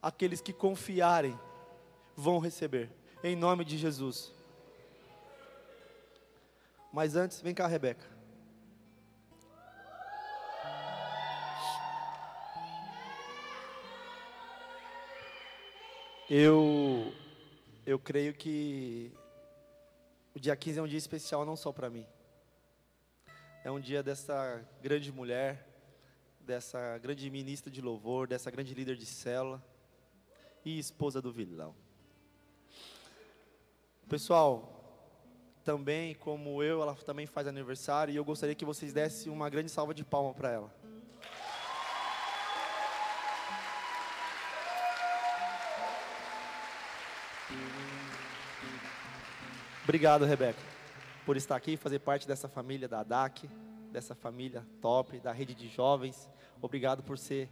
Aqueles que confiarem vão receber, em nome de Jesus. Mas antes, vem cá, Rebeca. Eu eu creio que o dia 15 é um dia especial não só para mim. É um dia dessa grande mulher, dessa grande ministra de louvor, dessa grande líder de célula e esposa do vilão. Pessoal, também como eu, ela também faz aniversário e eu gostaria que vocês dessem uma grande salva de palmas para ela. Obrigado, Rebeca, por estar aqui fazer parte dessa família da DAC, dessa família top, da rede de jovens. Obrigado por ser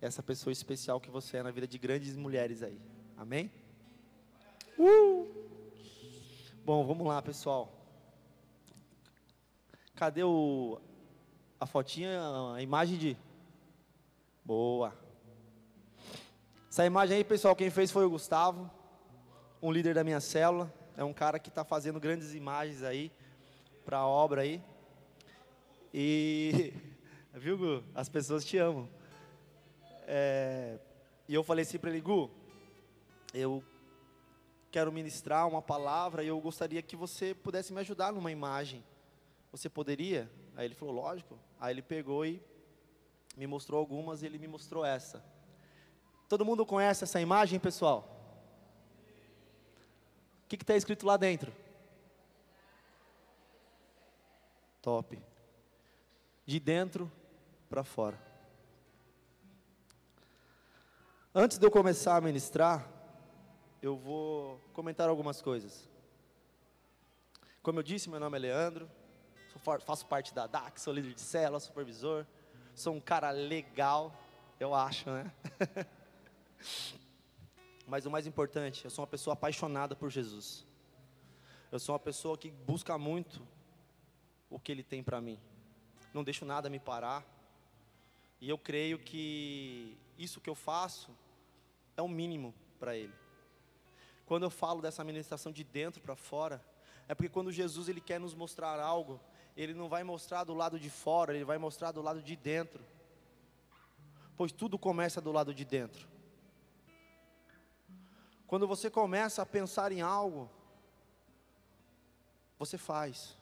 essa pessoa especial que você é na vida de grandes mulheres aí. Amém? Uh! Bom, vamos lá, pessoal. Cadê o a fotinha, a imagem de Boa. Essa imagem aí, pessoal, quem fez foi o Gustavo, um líder da minha célula. É um cara que está fazendo grandes imagens aí para a obra aí. E viu, Gu? As pessoas te amam. É, e eu falei assim para ele, Gu, eu quero ministrar uma palavra e eu gostaria que você pudesse me ajudar numa imagem. Você poderia? Aí ele falou, lógico. Aí ele pegou e me mostrou algumas e ele me mostrou essa. Todo mundo conhece essa imagem, pessoal? O que está escrito lá dentro? Top. De dentro para fora. Antes de eu começar a ministrar, eu vou comentar algumas coisas. Como eu disse, meu nome é Leandro, faço parte da DAC, sou líder de célula, supervisor, sou um cara legal, eu acho, né? Mas o mais importante, eu sou uma pessoa apaixonada por Jesus. Eu sou uma pessoa que busca muito o que Ele tem para mim. Não deixo nada me parar. E eu creio que isso que eu faço é o mínimo para Ele. Quando eu falo dessa ministração de dentro para fora, é porque quando Jesus ele quer nos mostrar algo, ele não vai mostrar do lado de fora, ele vai mostrar do lado de dentro. Pois tudo começa do lado de dentro. Quando você começa a pensar em algo, você faz.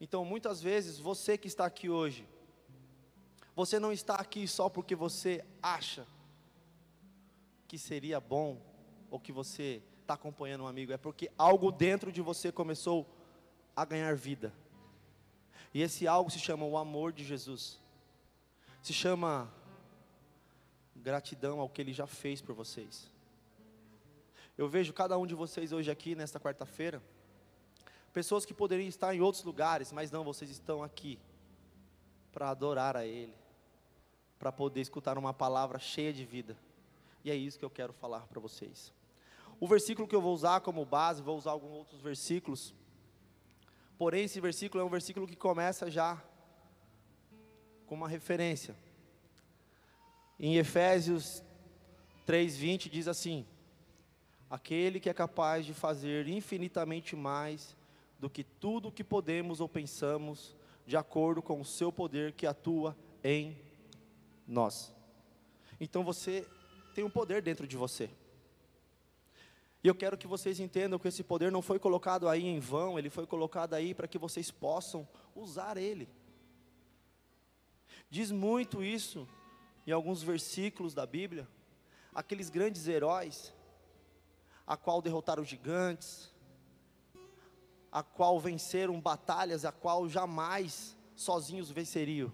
Então, muitas vezes, você que está aqui hoje, você não está aqui só porque você acha que seria bom, ou que você está acompanhando um amigo, é porque algo dentro de você começou a ganhar vida. E esse algo se chama o amor de Jesus, se chama gratidão ao que Ele já fez por vocês. Eu vejo cada um de vocês hoje aqui, nesta quarta-feira, pessoas que poderiam estar em outros lugares, mas não, vocês estão aqui para adorar a Ele, para poder escutar uma palavra cheia de vida. E é isso que eu quero falar para vocês. O versículo que eu vou usar como base, vou usar alguns outros versículos. Porém, esse versículo é um versículo que começa já com uma referência. Em Efésios 3:20 diz assim: aquele que é capaz de fazer infinitamente mais do que tudo que podemos ou pensamos, de acordo com o seu poder que atua em nós. Então você tem um poder dentro de você. E eu quero que vocês entendam que esse poder não foi colocado aí em vão, ele foi colocado aí para que vocês possam usar ele. Diz muito isso em alguns versículos da Bíblia. Aqueles grandes heróis, a qual derrotaram gigantes, a qual venceram batalhas, a qual jamais sozinhos venceriam.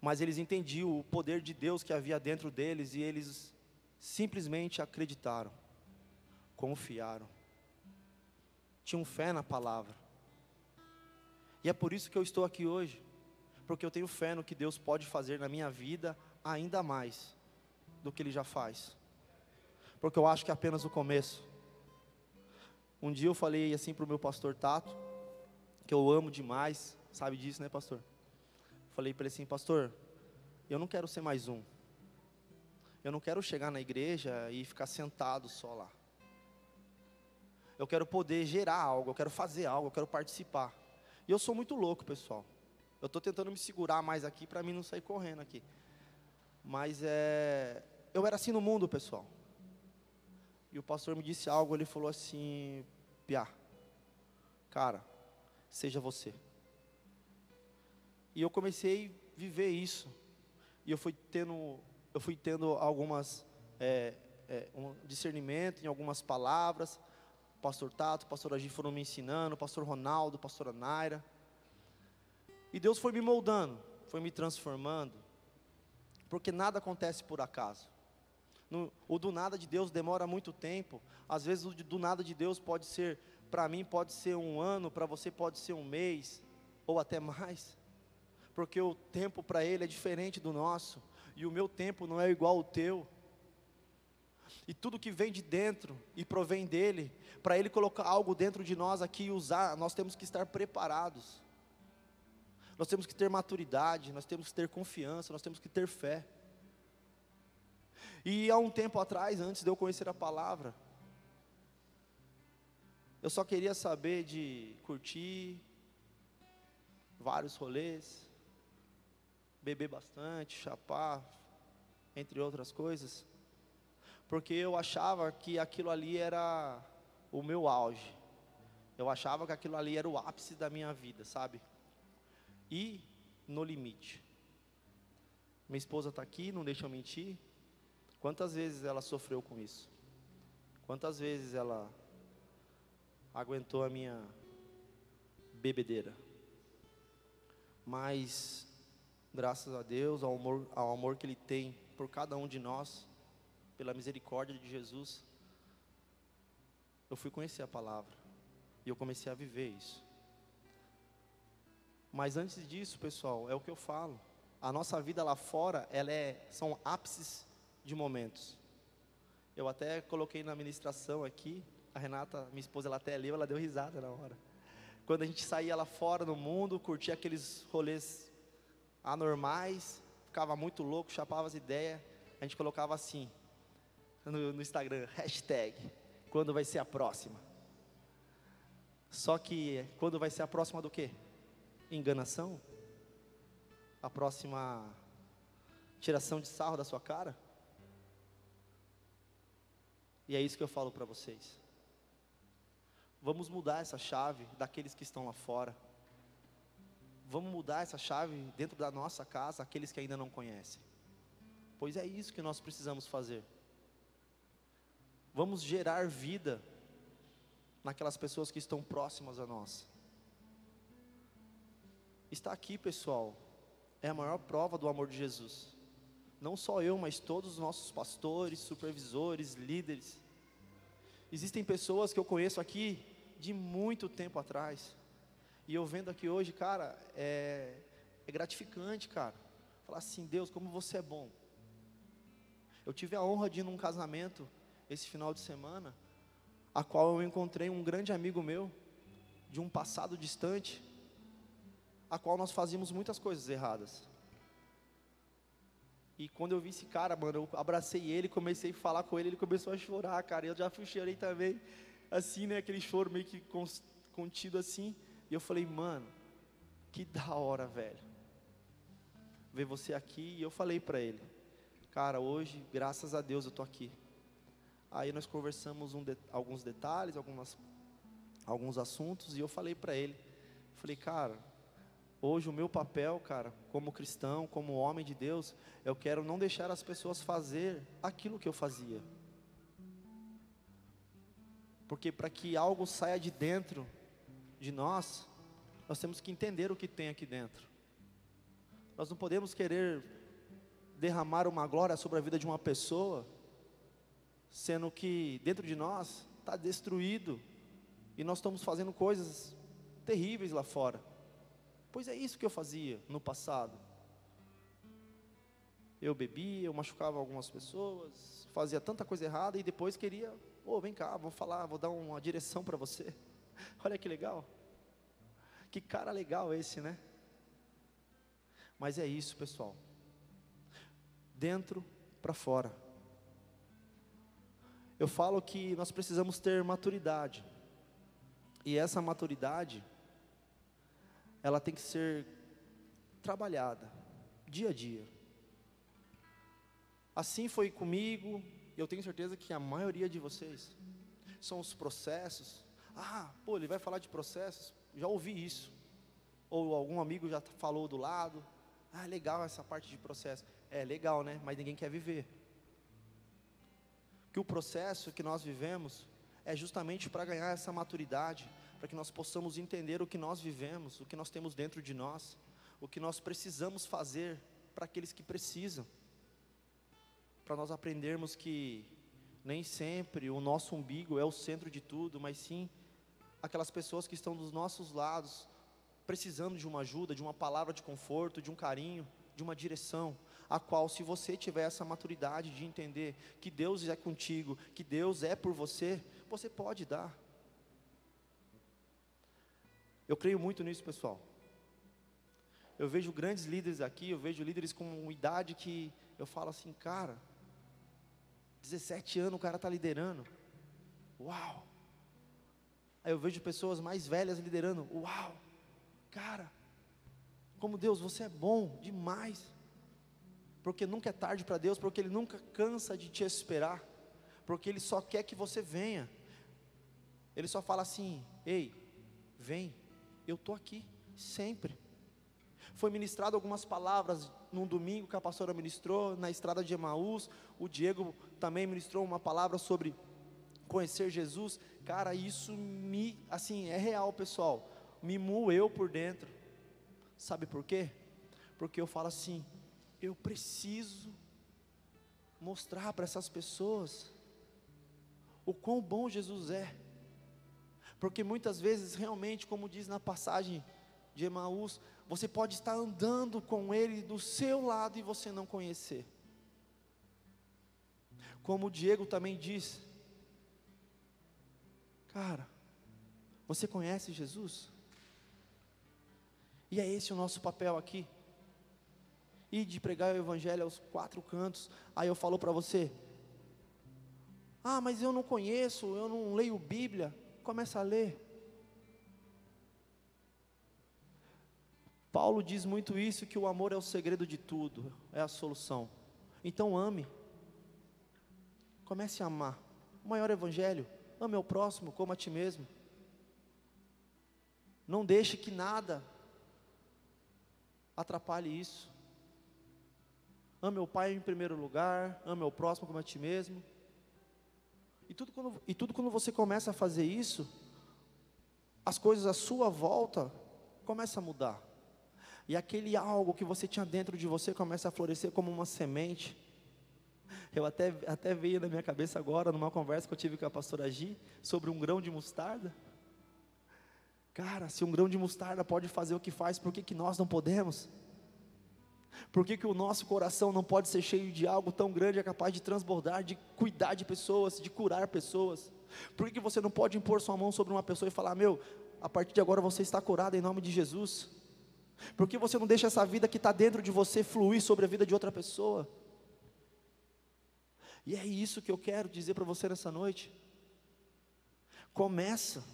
Mas eles entendiam o poder de Deus que havia dentro deles e eles simplesmente acreditaram, confiaram, tinham fé na palavra. E é por isso que eu estou aqui hoje, porque eu tenho fé no que Deus pode fazer na minha vida ainda mais do que Ele já faz porque eu acho que é apenas o começo. Um dia eu falei assim para o meu pastor Tato, que eu amo demais, sabe disso, né, pastor? Falei para ele assim, pastor, eu não quero ser mais um. Eu não quero chegar na igreja e ficar sentado só lá. Eu quero poder gerar algo, eu quero fazer algo, eu quero participar. E eu sou muito louco, pessoal. Eu estou tentando me segurar mais aqui para mim não sair correndo aqui. Mas é, eu era assim no mundo, pessoal. E o pastor me disse algo, ele falou assim, Piá, cara, seja você. E eu comecei a viver isso. E eu fui tendo, eu fui tendo algumas é, é, um discernimento em algumas palavras. O pastor Tato, o pastor Agi foram me ensinando, o pastor Ronaldo, a pastora Naira. E Deus foi me moldando, foi me transformando, porque nada acontece por acaso. No, o do nada de Deus demora muito tempo. Às vezes o do nada de Deus pode ser, para mim pode ser um ano, para você pode ser um mês, ou até mais. Porque o tempo para Ele é diferente do nosso, e o meu tempo não é igual ao teu. E tudo que vem de dentro e provém dele, para Ele colocar algo dentro de nós aqui e usar, nós temos que estar preparados. Nós temos que ter maturidade, nós temos que ter confiança, nós temos que ter fé. E há um tempo atrás, antes de eu conhecer a palavra, eu só queria saber de curtir vários rolês, beber bastante, chapar, entre outras coisas, porque eu achava que aquilo ali era o meu auge. Eu achava que aquilo ali era o ápice da minha vida, sabe? e no limite. Minha esposa está aqui, não deixa eu mentir. Quantas vezes ela sofreu com isso? Quantas vezes ela aguentou a minha bebedeira? Mas, graças a Deus, ao amor, ao amor que Ele tem por cada um de nós, pela misericórdia de Jesus, eu fui conhecer a palavra e eu comecei a viver isso. Mas antes disso, pessoal, é o que eu falo. A nossa vida lá fora, ela é, são ápices de momentos. Eu até coloquei na ministração aqui, a Renata, minha esposa, ela até leu, ela deu risada na hora. Quando a gente saía lá fora no mundo, curtia aqueles rolês anormais, ficava muito louco, chapava as ideias, a gente colocava assim, no, no Instagram, hashtag, quando vai ser a próxima? Só que, quando vai ser a próxima do quê? enganação? A próxima tiração de sarro da sua cara? E é isso que eu falo para vocês. Vamos mudar essa chave daqueles que estão lá fora. Vamos mudar essa chave dentro da nossa casa, aqueles que ainda não conhecem. Pois é isso que nós precisamos fazer. Vamos gerar vida naquelas pessoas que estão próximas a nós. Está aqui, pessoal, é a maior prova do amor de Jesus. Não só eu, mas todos os nossos pastores, supervisores, líderes. Existem pessoas que eu conheço aqui de muito tempo atrás. E eu vendo aqui hoje, cara, é, é gratificante, cara. Falar assim, Deus, como você é bom. Eu tive a honra de ir num casamento esse final de semana, a qual eu encontrei um grande amigo meu, de um passado distante, a qual nós fazíamos muitas coisas erradas. E quando eu vi esse cara, mano, eu abracei ele, comecei a falar com ele, ele começou a chorar, cara. Eu já chorei também, assim, né? Aquele choro meio que contido assim. E eu falei, mano, que da hora, velho. Ver você aqui. E eu falei para ele, cara, hoje, graças a Deus, eu tô aqui. Aí nós conversamos um de, alguns detalhes, algumas, alguns assuntos. E eu falei para ele, falei, cara, Hoje o meu papel, cara, como cristão, como homem de Deus, eu quero não deixar as pessoas fazer aquilo que eu fazia. Porque para que algo saia de dentro de nós, nós temos que entender o que tem aqui dentro. Nós não podemos querer derramar uma glória sobre a vida de uma pessoa, sendo que dentro de nós está destruído e nós estamos fazendo coisas terríveis lá fora. Pois é isso que eu fazia no passado. Eu bebia, eu machucava algumas pessoas, fazia tanta coisa errada e depois queria, ô, oh, vem cá, vou falar, vou dar uma direção para você. Olha que legal. Que cara legal esse, né? Mas é isso, pessoal. Dentro para fora. eu falo que nós precisamos ter maturidade. E essa maturidade, ela tem que ser trabalhada, dia a dia. Assim foi comigo, e eu tenho certeza que a maioria de vocês são os processos. Ah, pô, ele vai falar de processos, já ouvi isso. Ou algum amigo já falou do lado. Ah, legal essa parte de processo. É legal, né? Mas ninguém quer viver. Que o processo que nós vivemos é justamente para ganhar essa maturidade, para que nós possamos entender o que nós vivemos, o que nós temos dentro de nós, o que nós precisamos fazer para aqueles que precisam. Para nós aprendermos que nem sempre o nosso umbigo é o centro de tudo, mas sim aquelas pessoas que estão dos nossos lados, precisando de uma ajuda, de uma palavra de conforto, de um carinho, de uma direção a qual, se você tiver essa maturidade de entender que Deus é contigo, que Deus é por você, você pode dar. Eu creio muito nisso, pessoal. Eu vejo grandes líderes aqui, eu vejo líderes com idade que eu falo assim, cara, 17 anos o cara está liderando. Uau! Aí eu vejo pessoas mais velhas liderando. Uau! Cara, como Deus, você é bom demais porque nunca é tarde para Deus, porque Ele nunca cansa de te esperar, porque Ele só quer que você venha. Ele só fala assim: ei, vem, eu estou aqui, sempre. Foi ministrado algumas palavras num domingo que a pastora ministrou na estrada de Emaús, o Diego também ministrou uma palavra sobre conhecer Jesus. Cara, isso me, assim, é real, pessoal. Me moeu por dentro. Sabe por quê? Porque eu falo assim: eu preciso mostrar para essas pessoas o quão bom Jesus é. Porque muitas vezes, realmente, como diz na passagem de Emaús, você pode estar andando com Ele do seu lado e você não conhecer. Como o Diego também diz, cara, você conhece Jesus? E é esse o nosso papel aqui e de pregar o evangelho aos quatro cantos. Aí eu falo para você: "Ah, mas eu não conheço, eu não leio Bíblia". Começa a ler. Paulo diz muito isso que o amor é o segredo de tudo, é a solução. Então ame. Comece a amar. O maior evangelho, ame ao próximo como a ti mesmo. Não deixe que nada atrapalhe isso. Ame o Pai em primeiro lugar, ame o próximo como a ti mesmo. E tudo, quando, e tudo quando você começa a fazer isso, as coisas à sua volta começam a mudar. E aquele algo que você tinha dentro de você começa a florescer como uma semente. Eu até, até veio na minha cabeça agora, numa conversa que eu tive com a pastora Gi, sobre um grão de mostarda. Cara, se um grão de mostarda pode fazer o que faz, por que, que nós não podemos? Por que, que o nosso coração não pode ser cheio de algo tão grande, é capaz de transbordar, de cuidar de pessoas, de curar pessoas? Por que, que você não pode impor sua mão sobre uma pessoa e falar: Meu, a partir de agora você está curado em nome de Jesus? Por que você não deixa essa vida que está dentro de você fluir sobre a vida de outra pessoa? E é isso que eu quero dizer para você nessa noite. Começa,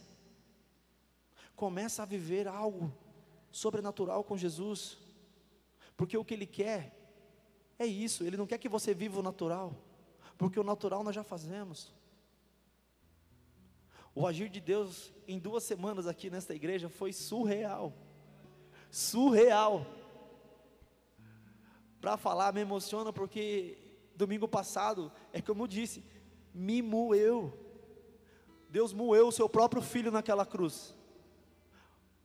começa a viver algo sobrenatural com Jesus. Porque o que Ele quer é isso, Ele não quer que você viva o natural, porque o natural nós já fazemos. O agir de Deus em duas semanas aqui nesta igreja foi surreal. Surreal. Para falar, me emociona porque domingo passado, é como eu disse, me moeu. Deus moeu o seu próprio filho naquela cruz,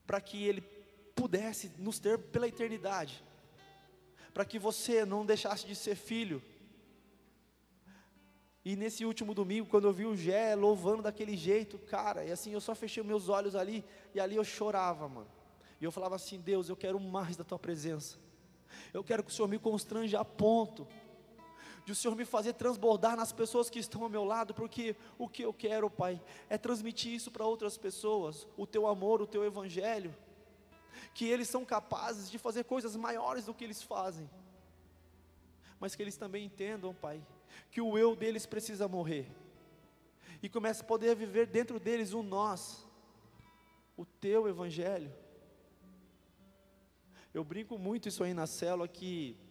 para que ele pudesse nos ter pela eternidade para que você não deixasse de ser filho. E nesse último domingo, quando eu vi o Gé louvando daquele jeito, cara, e assim eu só fechei meus olhos ali, e ali eu chorava, mano. E eu falava assim: Deus, eu quero mais da tua presença. Eu quero que o Senhor me constrange a ponto de o Senhor me fazer transbordar nas pessoas que estão ao meu lado, porque o que eu quero, Pai, é transmitir isso para outras pessoas, o teu amor, o teu evangelho que eles são capazes de fazer coisas maiores do que eles fazem, mas que eles também entendam, Pai, que o eu deles precisa morrer, e comece a poder viver dentro deles o nós, o teu evangelho. Eu brinco muito isso aí na célula que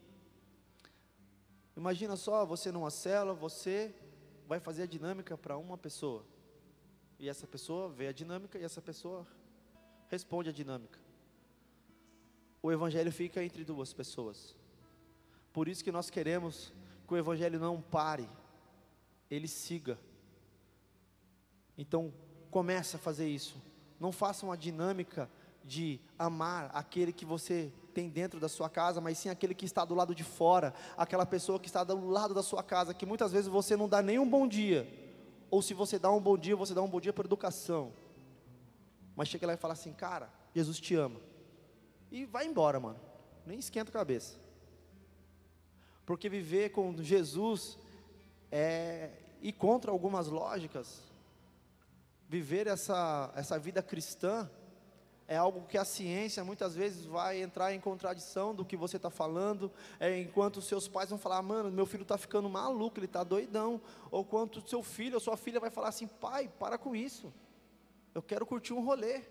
imagina só, você numa célula, você vai fazer a dinâmica para uma pessoa. E essa pessoa vê a dinâmica e essa pessoa responde a dinâmica. O evangelho fica entre duas pessoas. Por isso que nós queremos que o evangelho não pare, ele siga. Então, comece a fazer isso. Não faça uma dinâmica de amar aquele que você tem dentro da sua casa, mas sim aquele que está do lado de fora, aquela pessoa que está do lado da sua casa, que muitas vezes você não dá nem um bom dia, ou se você dá um bom dia, você dá um bom dia por educação, mas chega lá e fala assim: Cara, Jesus te ama, e vai embora, mano, nem esquenta a cabeça, porque viver com Jesus é ir contra algumas lógicas, viver essa, essa vida cristã, é algo que a ciência muitas vezes vai entrar em contradição do que você está falando, é, enquanto seus pais vão falar, mano, meu filho está ficando maluco, ele está doidão, ou quanto seu filho ou sua filha vai falar assim, pai, para com isso, eu quero curtir um rolê,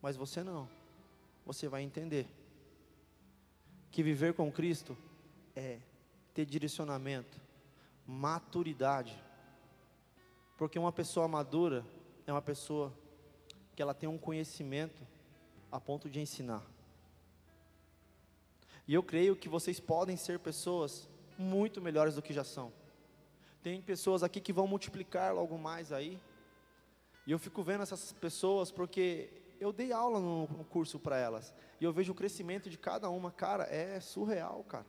mas você não, você vai entender, que viver com Cristo é ter direcionamento, maturidade, porque uma pessoa madura é uma pessoa que ela tem um conhecimento a ponto de ensinar. E eu creio que vocês podem ser pessoas muito melhores do que já são. Tem pessoas aqui que vão multiplicar logo mais aí. E eu fico vendo essas pessoas porque eu dei aula no, no curso para elas. E eu vejo o crescimento de cada uma. Cara, é surreal, cara.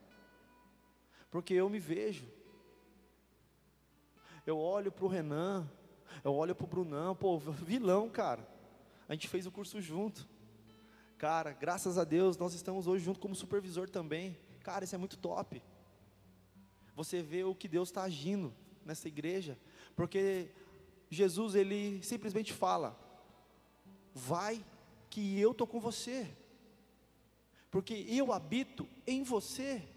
Porque eu me vejo. Eu olho para o Renan, eu olho para o Brunão, pô, vilão, cara. A gente fez o curso junto. Cara, graças a Deus, nós estamos hoje junto como supervisor também. Cara, isso é muito top. Você vê o que Deus está agindo nessa igreja, porque Jesus ele simplesmente fala: vai que eu tô com você, porque eu habito em você.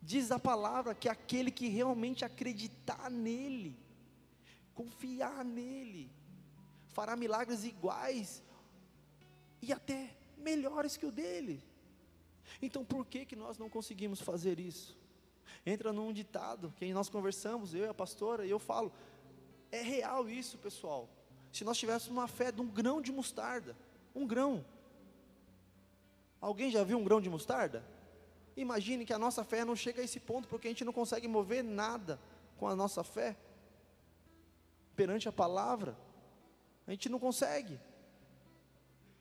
Diz a palavra que aquele que realmente acreditar nele, confiar nele, fará milagres iguais e até melhores que o dele. Então por que que nós não conseguimos fazer isso? Entra num ditado que nós conversamos, eu e a pastora, e eu falo, é real isso, pessoal. Se nós tivéssemos uma fé de um grão de mostarda, um grão. Alguém já viu um grão de mostarda? Imagine que a nossa fé não chega a esse ponto porque a gente não consegue mover nada com a nossa fé perante a palavra. A gente não consegue.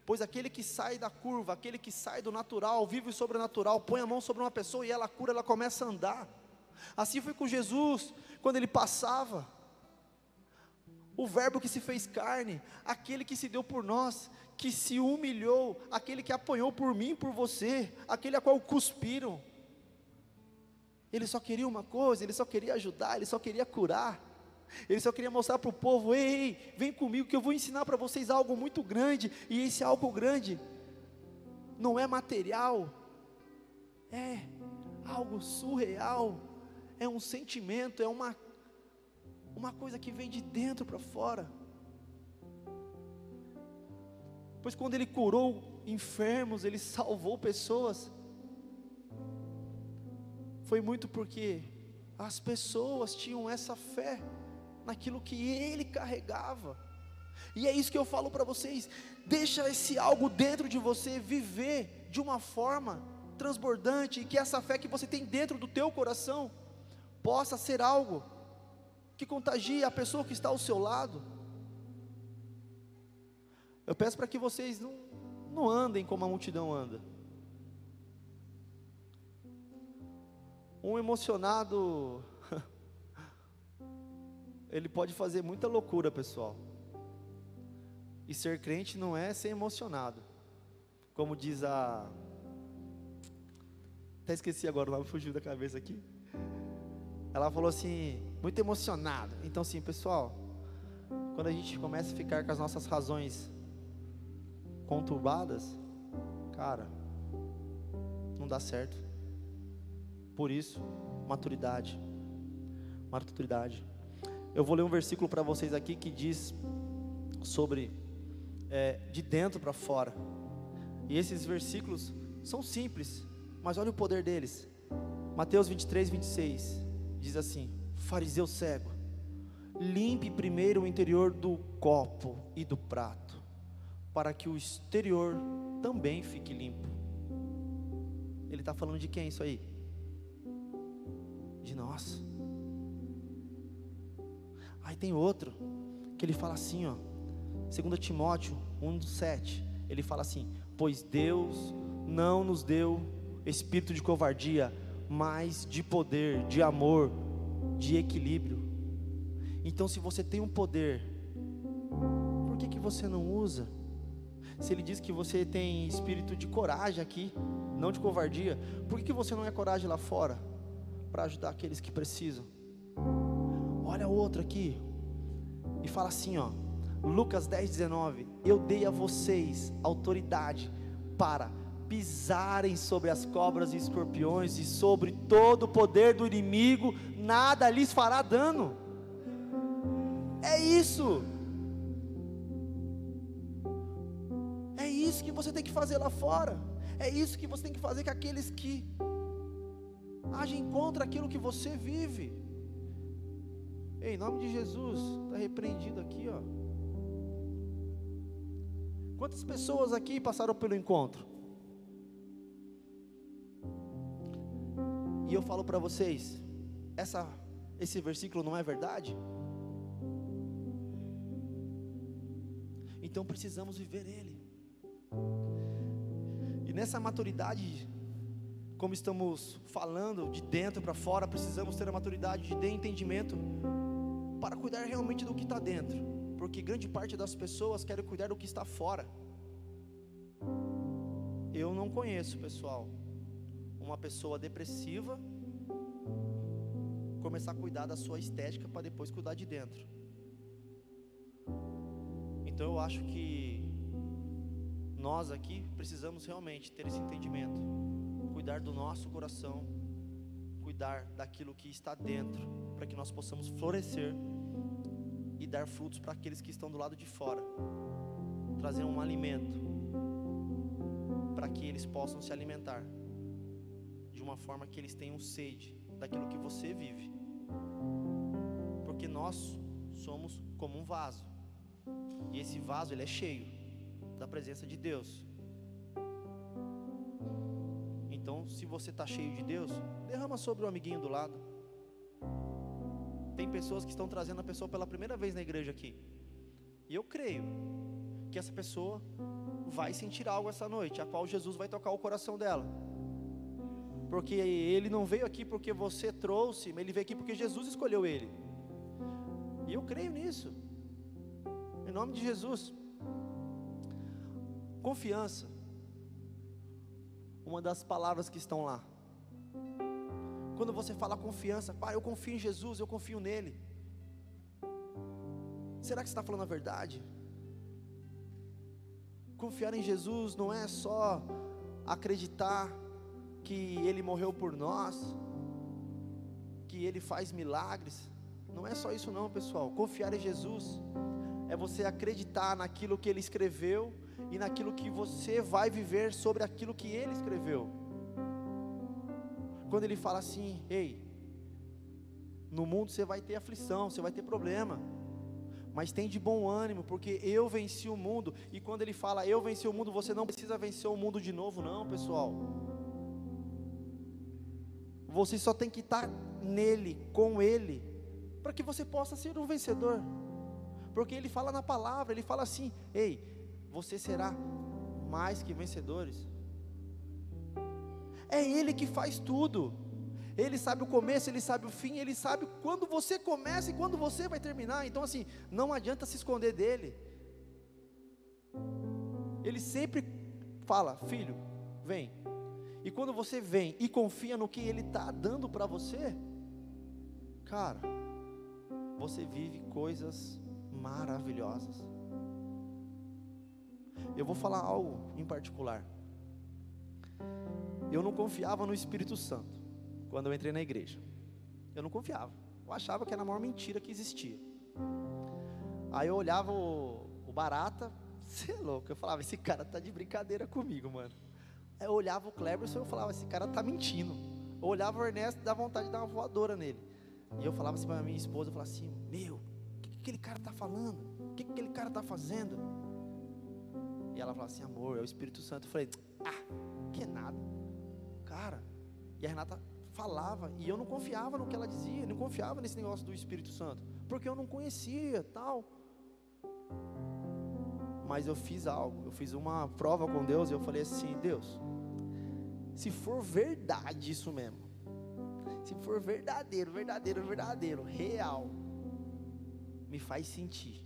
Pois aquele que sai da curva, aquele que sai do natural, vive o sobrenatural, põe a mão sobre uma pessoa e ela cura, ela começa a andar. Assim foi com Jesus, quando ele passava. O Verbo que se fez carne, aquele que se deu por nós, que se humilhou, aquele que apanhou por mim, por você, aquele a qual cuspiram. Ele só queria uma coisa, ele só queria ajudar, ele só queria curar. Ele só queria mostrar para o povo: ei, vem comigo que eu vou ensinar para vocês algo muito grande. E esse algo grande não é material, é algo surreal, é um sentimento, é uma, uma coisa que vem de dentro para fora. Pois quando ele curou enfermos, ele salvou pessoas, foi muito porque as pessoas tinham essa fé naquilo que ele carregava. E é isso que eu falo para vocês: deixa esse algo dentro de você viver de uma forma transbordante, e que essa fé que você tem dentro do teu coração possa ser algo que contagie a pessoa que está ao seu lado. Eu peço para que vocês não, não andem como a multidão anda. Um emocionado ele pode fazer muita loucura, pessoal. E ser crente não é ser emocionado. Como diz a. Até esqueci agora, o nome fugiu da cabeça aqui. Ela falou assim, muito emocionado. Então, sim, pessoal, quando a gente começa a ficar com as nossas razões conturbadas, cara, não dá certo. Por isso, maturidade. Maturidade. Eu vou ler um versículo para vocês aqui que diz sobre é, de dentro para fora. E esses versículos são simples, mas olha o poder deles. Mateus 23, 26 diz assim: Fariseu cego, limpe primeiro o interior do copo e do prato, para que o exterior também fique limpo. Ele está falando de quem isso aí? De nós. Aí tem outro, que ele fala assim, ó, 2 Timóteo 1,7, ele fala assim: Pois Deus não nos deu espírito de covardia, mas de poder, de amor, de equilíbrio. Então, se você tem um poder, por que, que você não usa? Se ele diz que você tem espírito de coragem aqui, não de covardia, por que, que você não é coragem lá fora para ajudar aqueles que precisam? Olha outro aqui e fala assim, ó. Lucas 10, 19: Eu dei a vocês autoridade para pisarem sobre as cobras e escorpiões e sobre todo o poder do inimigo, nada lhes fará dano. É isso. É isso que você tem que fazer lá fora. É isso que você tem que fazer com aqueles que agem contra aquilo que você vive. Em nome de Jesus, está repreendido aqui, ó. Quantas pessoas aqui passaram pelo encontro? E eu falo para vocês, essa, esse versículo não é verdade? Então precisamos viver ele. E nessa maturidade, como estamos falando de dentro para fora, precisamos ter a maturidade de entendimento para cuidar realmente do que está dentro porque grande parte das pessoas querem cuidar do que está fora. Eu não conheço, pessoal, uma pessoa depressiva começar a cuidar da sua estética para depois cuidar de dentro. Então eu acho que nós aqui precisamos realmente ter esse entendimento, cuidar do nosso coração, cuidar daquilo que está dentro, para que nós possamos florescer e dar frutos para aqueles que estão do lado de fora, trazer um alimento para que eles possam se alimentar de uma forma que eles tenham sede daquilo que você vive, porque nós somos como um vaso. E esse vaso ele é cheio da presença de Deus. Se você está cheio de Deus, derrama sobre o amiguinho do lado tem pessoas que estão trazendo a pessoa pela primeira vez na igreja aqui. E eu creio que essa pessoa vai sentir algo essa noite, a qual Jesus vai tocar o coração dela. Porque ele não veio aqui porque você trouxe, mas ele veio aqui porque Jesus escolheu ele. E eu creio nisso. Em nome de Jesus. Confiança. Uma das palavras que estão lá. Quando você fala confiança, pai, eu confio em Jesus, eu confio nele. Será que você está falando a verdade? Confiar em Jesus não é só acreditar que Ele morreu por nós, que Ele faz milagres. Não é só isso, não, pessoal. Confiar em Jesus é você acreditar naquilo que Ele escreveu e naquilo que você vai viver sobre aquilo que Ele escreveu. Quando ele fala assim: Ei, no mundo você vai ter aflição, você vai ter problema, mas tem de bom ânimo, porque eu venci o mundo. E quando ele fala eu venci o mundo, você não precisa vencer o mundo de novo, não, pessoal. Você só tem que estar nele, com ele, para que você possa ser um vencedor. Porque ele fala na palavra, ele fala assim: Ei, você será mais que vencedores. É Ele que faz tudo. Ele sabe o começo, Ele sabe o fim, Ele sabe quando você começa e quando você vai terminar. Então, assim, não adianta se esconder dele. Ele sempre fala: Filho, vem. E quando você vem e confia no que Ele está dando para você, cara, você vive coisas maravilhosas. Eu vou falar algo em particular. Eu não confiava no Espírito Santo quando eu entrei na igreja. Eu não confiava. Eu achava que era a maior mentira que existia. Aí eu olhava o, o Barata, você é louco. Eu falava, esse cara tá de brincadeira comigo, mano. Aí eu olhava o Cleberson e eu falava, esse cara tá mentindo. Eu olhava o Ernesto e dava vontade de dar uma voadora nele. E eu falava assim pra minha esposa, eu falava assim, meu, o que, que aquele cara tá falando? O que, que aquele cara tá fazendo? E ela falava assim, amor, é o Espírito Santo. Eu falei, ah, que nada. Cara, e a Renata falava, e eu não confiava no que ela dizia, não confiava nesse negócio do Espírito Santo, porque eu não conhecia, tal. Mas eu fiz algo, eu fiz uma prova com Deus e eu falei assim: Deus, se for verdade isso mesmo, se for verdadeiro, verdadeiro, verdadeiro, real, me faz sentir.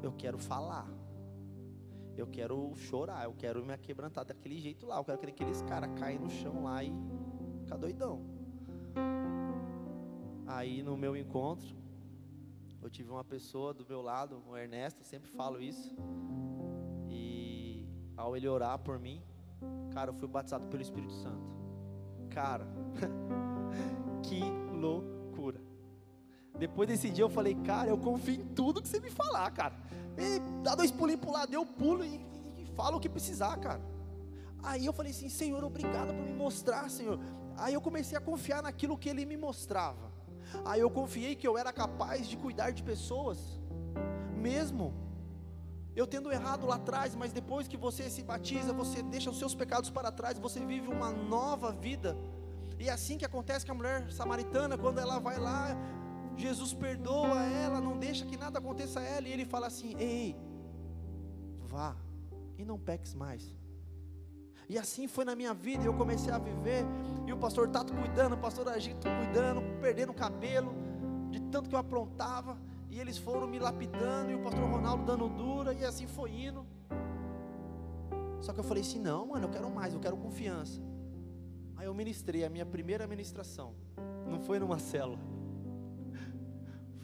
Eu quero falar. Eu quero chorar, eu quero me quebrantar daquele jeito lá. Eu quero que aqueles caras caem no chão lá e ficar doidão. Aí no meu encontro, eu tive uma pessoa do meu lado, o Ernesto, sempre falo isso. E ao ele orar por mim, cara, eu fui batizado pelo Espírito Santo. Cara, que loucura. Depois desse dia eu falei, cara, eu confio em tudo que você me falar, cara. E dá dois pulinhos pro lado, eu pulo e, e, e falo o que precisar, cara. Aí eu falei assim, Senhor, obrigado por me mostrar, Senhor. Aí eu comecei a confiar naquilo que Ele me mostrava. Aí eu confiei que eu era capaz de cuidar de pessoas, mesmo eu tendo errado lá atrás, mas depois que você se batiza, você deixa os seus pecados para trás, você vive uma nova vida. E é assim que acontece com a mulher samaritana, quando ela vai lá, Jesus perdoa ela, não deixa que nada aconteça a ela, e ele fala assim: Ei, vá e não peques mais. E assim foi na minha vida, eu comecei a viver, e o pastor Tato cuidando, o pastor Agito cuidando, perdendo o cabelo, de tanto que eu aprontava, e eles foram me lapidando, e o pastor Ronaldo dando dura, e assim foi indo. Só que eu falei assim: não, mano, eu quero mais, eu quero confiança. Aí eu ministrei a minha primeira ministração, não foi numa célula,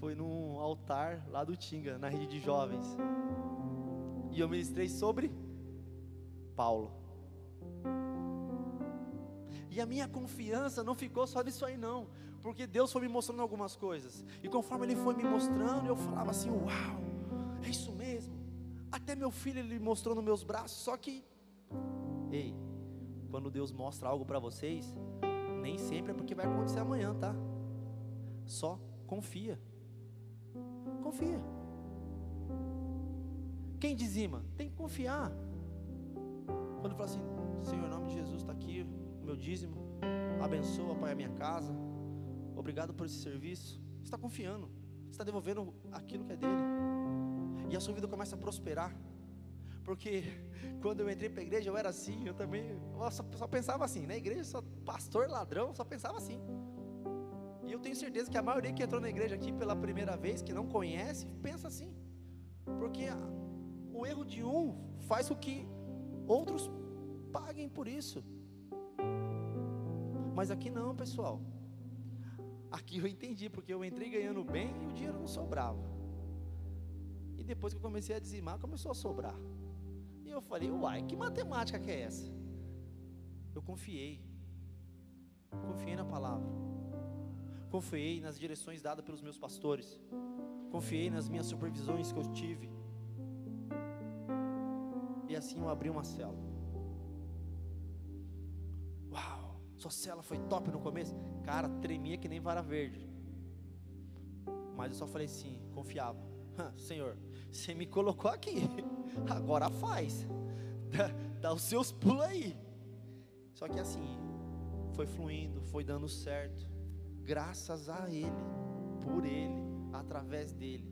foi num altar lá do Tinga, na rede de jovens, e eu ministrei sobre Paulo. E a minha confiança não ficou só nisso aí, não, porque Deus foi me mostrando algumas coisas, e conforme Ele foi me mostrando, eu falava assim: Uau, é isso mesmo. Até meu filho Ele mostrou nos meus braços, só que, ei, quando Deus mostra algo para vocês, nem sempre é porque vai acontecer amanhã, tá? Só confia, confia. Quem dizima? Tem que confiar. Quando fala assim, Senhor, em nome de Jesus está aqui, o meu dízimo, abençoa, Pai, a minha casa, obrigado por esse serviço. Você está confiando, você está devolvendo aquilo que é dele, e a sua vida começa a prosperar. Porque quando eu entrei para a igreja eu era assim, eu também eu só, só, pensava assim, na igreja só pastor ladrão, só pensava assim. E eu tenho certeza que a maioria que entrou na igreja aqui pela primeira vez, que não conhece, pensa assim. Porque o erro de um faz com que outros paguem por isso. Mas aqui não, pessoal. Aqui eu entendi, porque eu entrei ganhando bem e o dinheiro não sobrava. E depois que eu comecei a dizimar, começou a sobrar. E eu falei, uai, que matemática que é essa? Eu confiei. Confiei na palavra. Confiei nas direções dadas pelos meus pastores. Confiei nas minhas supervisões que eu tive. E assim eu abri uma célula. Sua cela foi top no começo. Cara, tremia que nem vara verde. Mas eu só falei assim, confiava. Senhor, você me colocou aqui. Agora faz. Dá, dá os seus pulos aí. Só que assim, foi fluindo, foi dando certo. Graças a Ele, por Ele, através dele.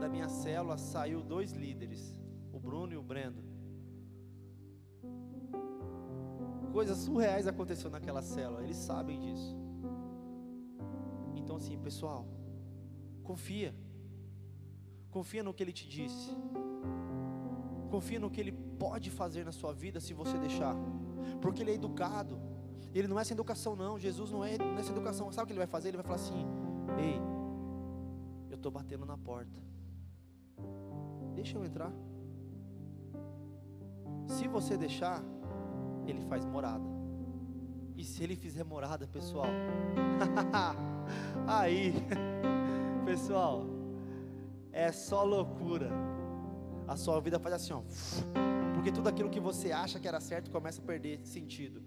Da minha célula saiu dois líderes, o Bruno e o Brendo. coisas surreais aconteceram naquela célula, eles sabem disso. Então, assim, pessoal, confia, confia no que ele te disse, confia no que ele pode fazer na sua vida se você deixar, porque ele é educado, ele não é essa educação, não. Jesus não é nessa educação, sabe o que ele vai fazer? Ele vai falar assim: Ei, eu estou batendo na porta, deixa eu entrar. Se você deixar, ele faz morada. E se ele fizer morada, pessoal? Aí, pessoal, é só loucura. A sua vida faz assim, ó. Porque tudo aquilo que você acha que era certo começa a perder sentido.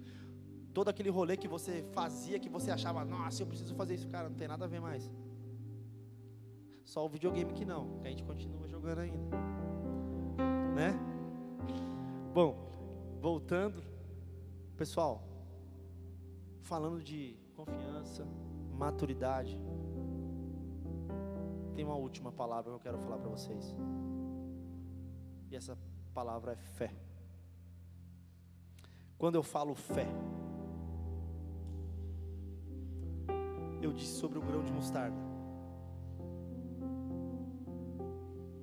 Todo aquele rolê que você fazia, que você achava, nossa, eu preciso fazer isso, cara, não tem nada a ver mais. Só o videogame que não, que a gente continua jogando ainda. Né? Bom, voltando, pessoal, falando de confiança, maturidade, tem uma última palavra que eu quero falar para vocês. E essa palavra é fé. Quando eu falo fé, eu disse sobre o grão de mostarda.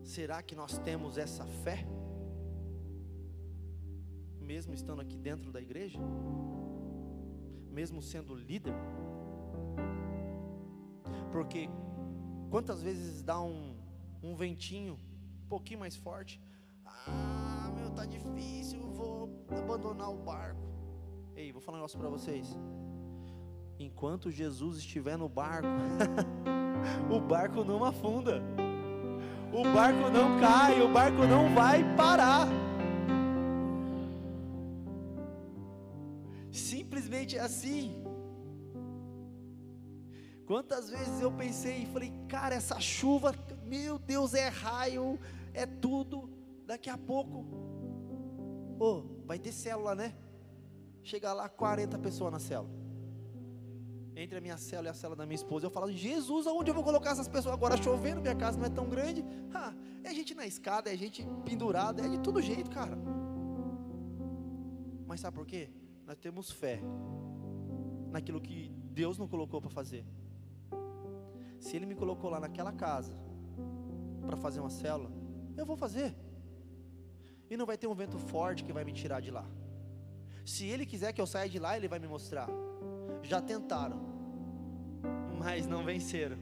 Será que nós temos essa fé? Mesmo estando aqui dentro da igreja? Mesmo sendo líder? Porque quantas vezes dá um, um ventinho um pouquinho mais forte, ah, meu, tá difícil, vou abandonar o barco. Ei, vou falar um negócio para vocês. Enquanto Jesus estiver no barco, o barco não afunda. O barco não cai, o barco não vai parar. Simplesmente assim. Quantas vezes eu pensei e falei, cara, essa chuva, meu Deus, é raio, é tudo daqui a pouco, oh, vai ter célula, né? Chega lá 40 pessoas na célula. Entre a minha célula e a célula da minha esposa, eu falo, Jesus, aonde eu vou colocar essas pessoas agora chovendo? Minha casa não é tão grande. Ah, é gente na escada, é gente pendurada, é de todo jeito, cara. Mas sabe por quê? Nós temos fé naquilo que Deus não colocou para fazer. Se Ele me colocou lá naquela casa para fazer uma célula, eu vou fazer e não vai ter um vento forte que vai me tirar de lá. Se ele quiser que eu saia de lá, ele vai me mostrar. Já tentaram, mas não venceram.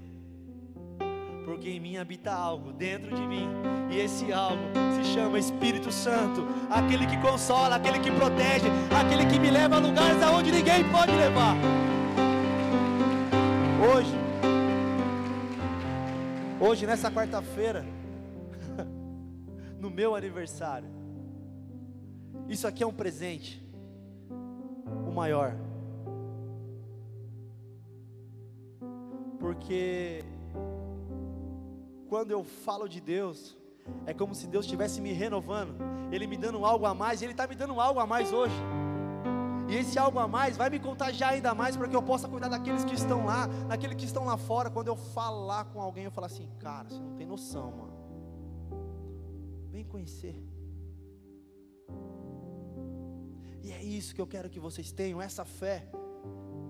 Porque em mim habita algo dentro de mim, e esse algo se chama Espírito Santo, aquele que consola, aquele que protege, aquele que me leva a lugares aonde ninguém pode levar. Hoje, hoje nessa quarta-feira, no meu aniversário, isso aqui é um presente, o maior. Porque quando eu falo de Deus, é como se Deus estivesse me renovando, Ele me dando algo a mais, Ele está me dando algo a mais hoje. E esse algo a mais vai me contagiar ainda mais para que eu possa cuidar daqueles que estão lá, daqueles que estão lá fora. Quando eu falar com alguém, eu falo assim, cara, você não tem noção, mano. Vem conhecer. E é isso que eu quero que vocês tenham, essa fé.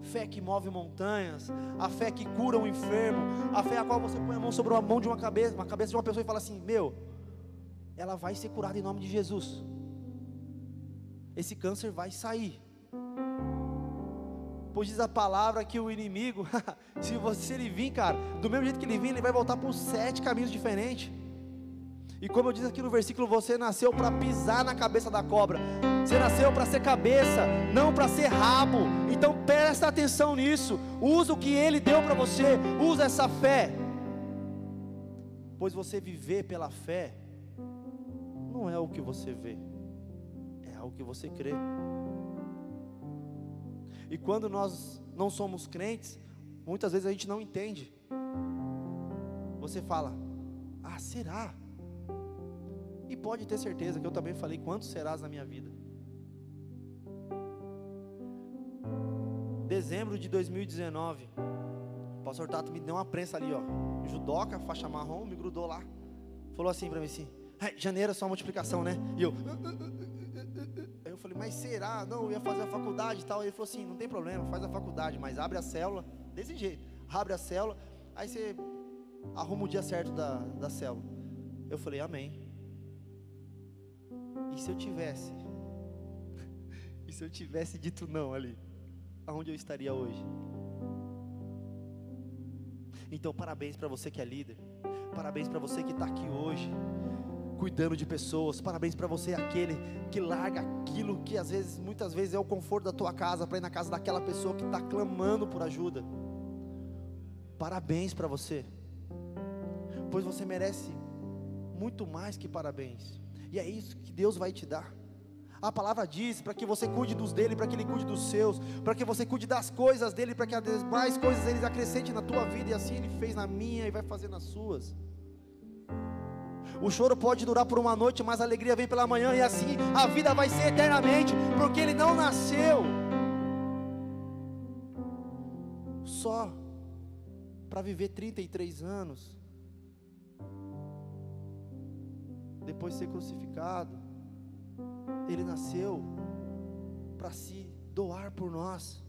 Fé que move montanhas, a fé que cura um enfermo, a fé a qual você põe a mão sobre a mão de uma cabeça, uma cabeça de uma pessoa e fala assim: "Meu, ela vai ser curada em nome de Jesus. Esse câncer vai sair." Pois diz a palavra que o inimigo, se você ele vir, cara, do mesmo jeito que ele vir, ele vai voltar por sete caminhos diferentes. E como eu disse aqui no versículo, você nasceu para pisar na cabeça da cobra. Você nasceu para ser cabeça, não para ser rabo. Então presta atenção nisso. Usa o que ele deu para você. Usa essa fé. Pois você viver pela fé não é o que você vê, é o que você crê. E quando nós não somos crentes, muitas vezes a gente não entende. Você fala: "Ah, será?" E pode ter certeza que eu também falei quantos serás na minha vida. Dezembro de 2019, o pastor Tato me deu uma prensa ali, ó. Judoca, faixa marrom, me grudou lá. Falou assim para mim assim: janeiro é só multiplicação, né? E eu. Aí eu falei, mas será? Não, eu ia fazer a faculdade e tal. Ele falou assim: não tem problema, faz a faculdade, mas abre a célula, desse jeito. Abre a célula, aí você arruma o dia certo da, da célula. Eu falei, amém. E se eu tivesse? e se eu tivesse dito não ali? Aonde eu estaria hoje? Então, parabéns para você que é líder. Parabéns para você que está aqui hoje. cuidando de pessoas. Parabéns para você, aquele que larga aquilo que às vezes, muitas vezes é o conforto da tua casa para ir na casa daquela pessoa que está clamando por ajuda. Parabéns para você, pois você merece muito mais que parabéns, e é isso que Deus vai te dar. A palavra diz para que você cuide dos dele, para que ele cuide dos seus, para que você cuide das coisas dele, para que as mais coisas ele acrescente na tua vida, e assim ele fez na minha e vai fazer nas suas. O choro pode durar por uma noite, mas a alegria vem pela manhã, e assim a vida vai ser eternamente, porque ele não nasceu só para viver 33 anos, depois ser crucificado. Ele nasceu para se doar por nós,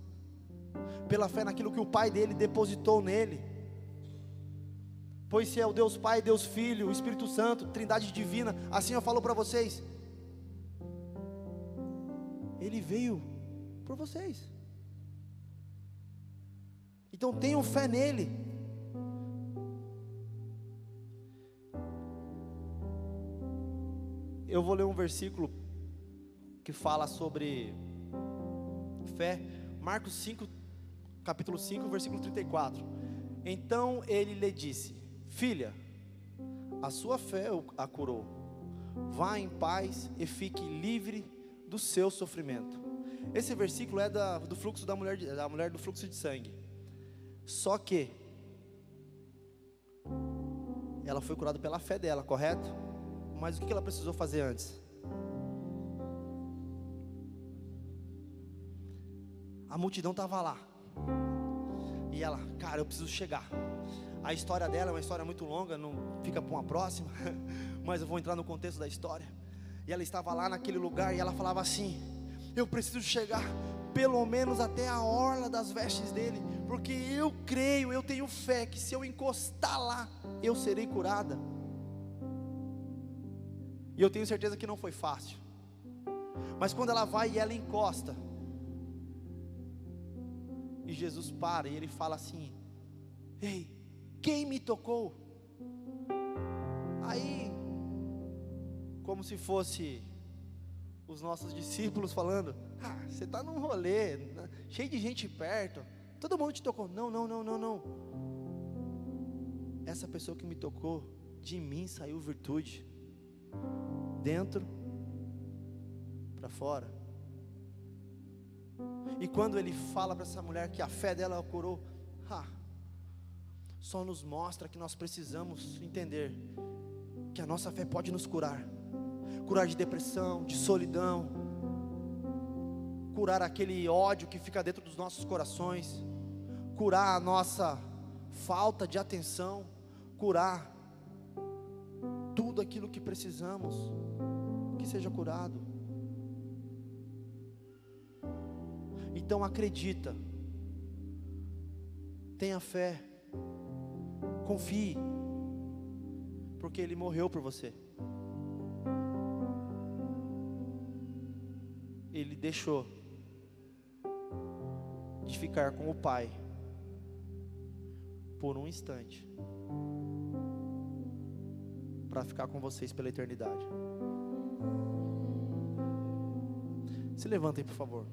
pela fé naquilo que o Pai dele depositou nele. Pois se é o Deus Pai, Deus Filho, o Espírito Santo, Trindade divina, assim eu falo para vocês. Ele veio por vocês. Então tenham fé nele. Eu vou ler um versículo que fala sobre fé, Marcos 5, capítulo 5, versículo 34. Então ele lhe disse: Filha, a sua fé a curou. Vá em paz e fique livre do seu sofrimento. Esse versículo é da, do fluxo da mulher, da mulher do fluxo de sangue. Só que ela foi curada pela fé dela, correto? Mas o que ela precisou fazer antes? A multidão estava lá. E ela, cara, eu preciso chegar. A história dela é uma história muito longa, não fica para uma próxima, mas eu vou entrar no contexto da história. E ela estava lá naquele lugar e ela falava assim: Eu preciso chegar pelo menos até a orla das vestes dele, porque eu creio, eu tenho fé que se eu encostar lá, eu serei curada. E eu tenho certeza que não foi fácil. Mas quando ela vai e ela encosta, e Jesus para e ele fala assim: Ei, quem me tocou? Aí, como se fosse os nossos discípulos falando: Ah, você está num rolê, né, cheio de gente perto, todo mundo te tocou. Não, não, não, não, não. Essa pessoa que me tocou, de mim saiu virtude, dentro para fora. E quando ele fala para essa mulher que a fé dela curou, ah, só nos mostra que nós precisamos entender que a nossa fé pode nos curar. Curar de depressão, de solidão, curar aquele ódio que fica dentro dos nossos corações, curar a nossa falta de atenção, curar tudo aquilo que precisamos que seja curado. Então acredita, tenha fé, Confie, porque Ele morreu por você. Ele deixou de ficar com o Pai por um instante para ficar com vocês pela eternidade. Se levantem, por favor.